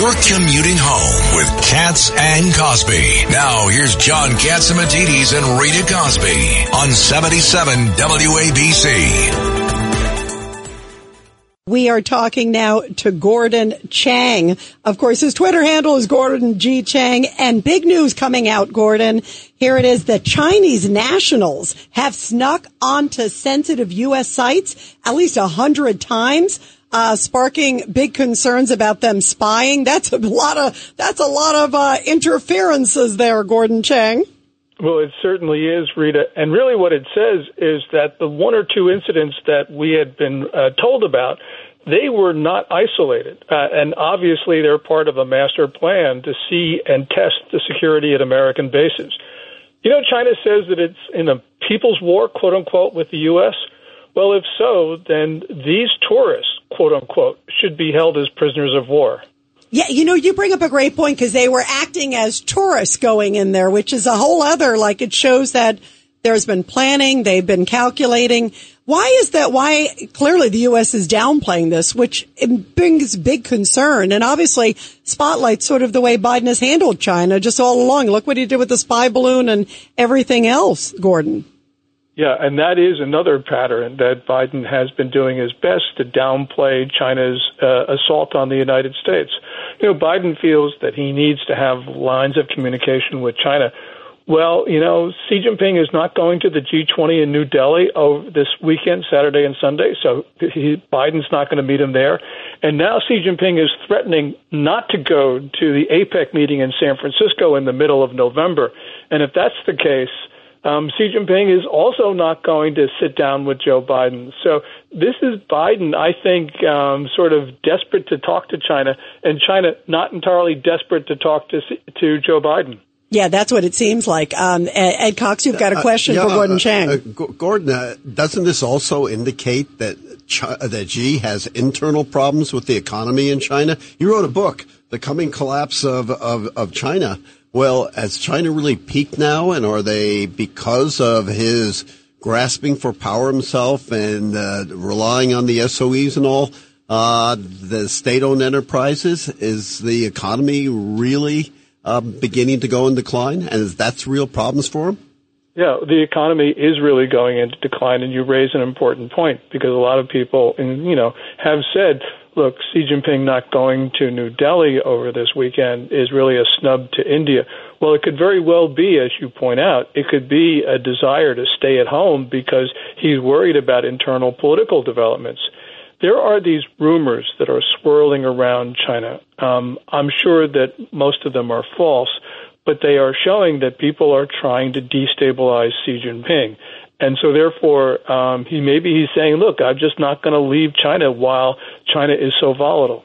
You're commuting home with Cats and Cosby. Now here's John Catsimatidis and Rita Cosby on 77 WABC. We are talking now to Gordon Chang. Of course, his Twitter handle is Gordon G. Chang. And big news coming out, Gordon. Here it is. The Chinese nationals have snuck onto sensitive U.S. sites at least a hundred times. Uh, sparking big concerns about them spying. That's a lot of, that's a lot of, uh, interferences there, Gordon Chang. Well, it certainly is, Rita. And really what it says is that the one or two incidents that we had been uh, told about, they were not isolated. Uh, and obviously they're part of a master plan to see and test the security at American bases. You know, China says that it's in a people's war, quote unquote, with the U.S. Well, if so, then these tourists, quote unquote, should be held as prisoners of war. Yeah, you know, you bring up a great point because they were acting as tourists going in there, which is a whole other, like it shows that there's been planning, they've been calculating. Why is that? Why clearly the U.S. is downplaying this, which brings big concern. And obviously spotlights sort of the way Biden has handled China just all along. Look what he did with the spy balloon and everything else, Gordon. Yeah, and that is another pattern that Biden has been doing his best to downplay China's uh, assault on the United States. You know, Biden feels that he needs to have lines of communication with China. Well, you know, Xi Jinping is not going to the G20 in New Delhi over this weekend, Saturday and Sunday, so he, Biden's not going to meet him there. And now Xi Jinping is threatening not to go to the APEC meeting in San Francisco in the middle of November. And if that's the case, um, Xi Jinping is also not going to sit down with Joe Biden. So this is Biden, I think, um, sort of desperate to talk to China, and China not entirely desperate to talk to to Joe Biden. Yeah, that's what it seems like. Um, Ed Cox, you've got a uh, question uh, yeah, for Gordon uh, Chang. Uh, Gordon, uh, doesn't this also indicate that that Xi has internal problems with the economy in China? You wrote a book, "The Coming Collapse of of, of China." Well, has China really peaked now, and are they because of his grasping for power himself and uh, relying on the SOEs and all? Uh, the state-owned enterprises is the economy really uh, beginning to go in decline, and is that's real problems for him? Yeah, the economy is really going into decline, and you raise an important point because a lot of people, you know, have said look, Xi Jinping not going to New Delhi over this weekend is really a snub to India. Well, it could very well be, as you point out, it could be a desire to stay at home because he's worried about internal political developments. There are these rumors that are swirling around China. Um, I'm sure that most of them are false, but they are showing that people are trying to destabilize Xi Jinping. And so, therefore, um, he maybe he's saying, "Look, I'm just not going to leave China while China is so volatile."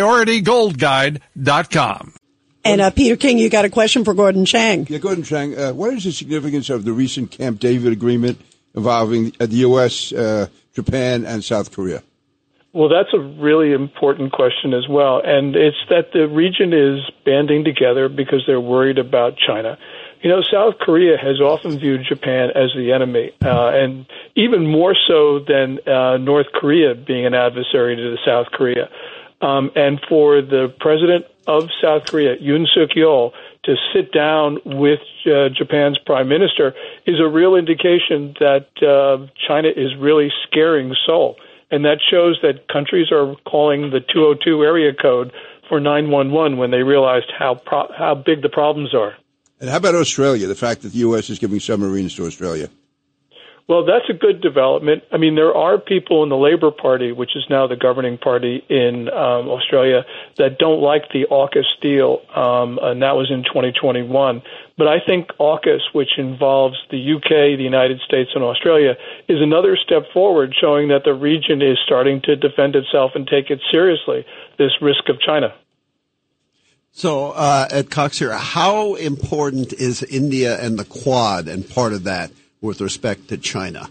PriorityGoldGuide.com. And uh, Peter King, you got a question for Gordon Chang. Yeah, Gordon Chang, uh, what is the significance of the recent Camp David agreement involving uh, the U.S., uh, Japan, and South Korea? Well, that's a really important question as well. And it's that the region is banding together because they're worried about China. You know, South Korea has often viewed Japan as the enemy, uh, and even more so than uh, North Korea being an adversary to the South Korea. Um, and for the president of South Korea, Yoon Suk Yeol, to sit down with uh, Japan's prime minister is a real indication that uh, China is really scaring Seoul. And that shows that countries are calling the 202 area code for 911 when they realized how pro- how big the problems are. And how about Australia? The fact that the U.S. is giving submarines to Australia. Well, that's a good development. I mean, there are people in the Labor Party, which is now the governing party in um, Australia, that don't like the AUKUS deal, um, and that was in 2021. But I think AUKUS, which involves the UK, the United States, and Australia, is another step forward, showing that the region is starting to defend itself and take it seriously, this risk of China. So, uh, Ed Cox here, how important is India and the Quad and part of that with respect to China?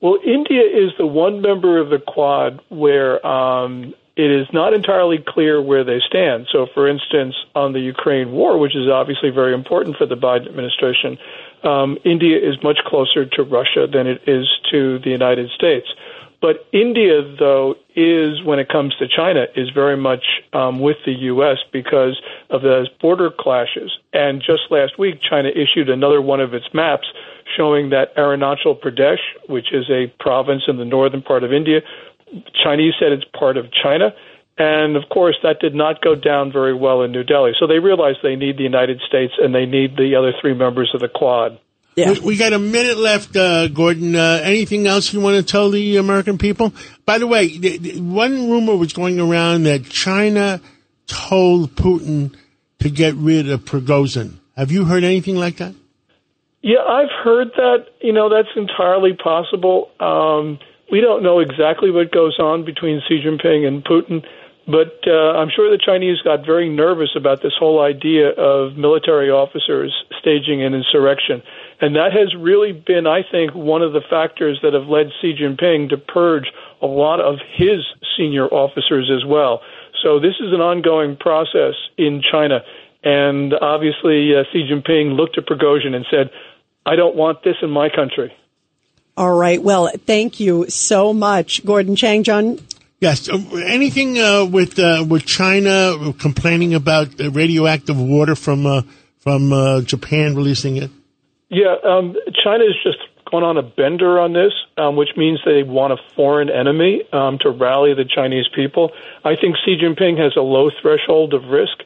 Well, India is the one member of the Quad where um, it is not entirely clear where they stand. So, for instance, on the Ukraine war, which is obviously very important for the Biden administration, um, India is much closer to Russia than it is to the United States. But India, though, is when it comes to China, is very much um, with the U.S. because of those border clashes. And just last week, China issued another one of its maps showing that Arunachal Pradesh, which is a province in the northern part of India, Chinese said it's part of China. And of course, that did not go down very well in New Delhi. So they realized they need the United States and they need the other three members of the Quad. Yeah. We, we got a minute left, uh, Gordon. Uh, anything else you want to tell the American people? By the way, the, the, one rumor was going around that China told Putin to get rid of Prigozhin. Have you heard anything like that? Yeah, I've heard that. You know, that's entirely possible. Um, we don't know exactly what goes on between Xi Jinping and Putin. But uh, I'm sure the Chinese got very nervous about this whole idea of military officers staging an insurrection. And that has really been, I think, one of the factors that have led Xi Jinping to purge a lot of his senior officers as well. So this is an ongoing process in China. And obviously, uh, Xi Jinping looked at Prigozhin and said, I don't want this in my country. All right. Well, thank you so much, Gordon Chang. John, Yes. Uh, anything uh, with uh, with China complaining about radioactive water from uh, from uh, Japan releasing it? Yeah, um, China is just going on a bender on this, um, which means they want a foreign enemy um, to rally the Chinese people. I think Xi Jinping has a low threshold of risk.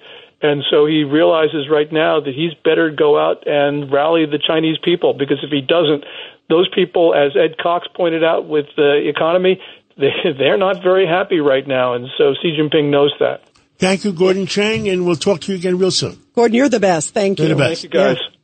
And so he realizes right now that he's better go out and rally the Chinese people because if he doesn't, those people, as Ed Cox pointed out with the economy, they, they're not very happy right now, and so Xi Jinping knows that. Thank you, Gordon Chang, and we'll talk to you again real soon. Gordon, you're the best. Thank you. You're the best. Thank you, guys. Yeah.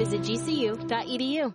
Visit gcu.edu.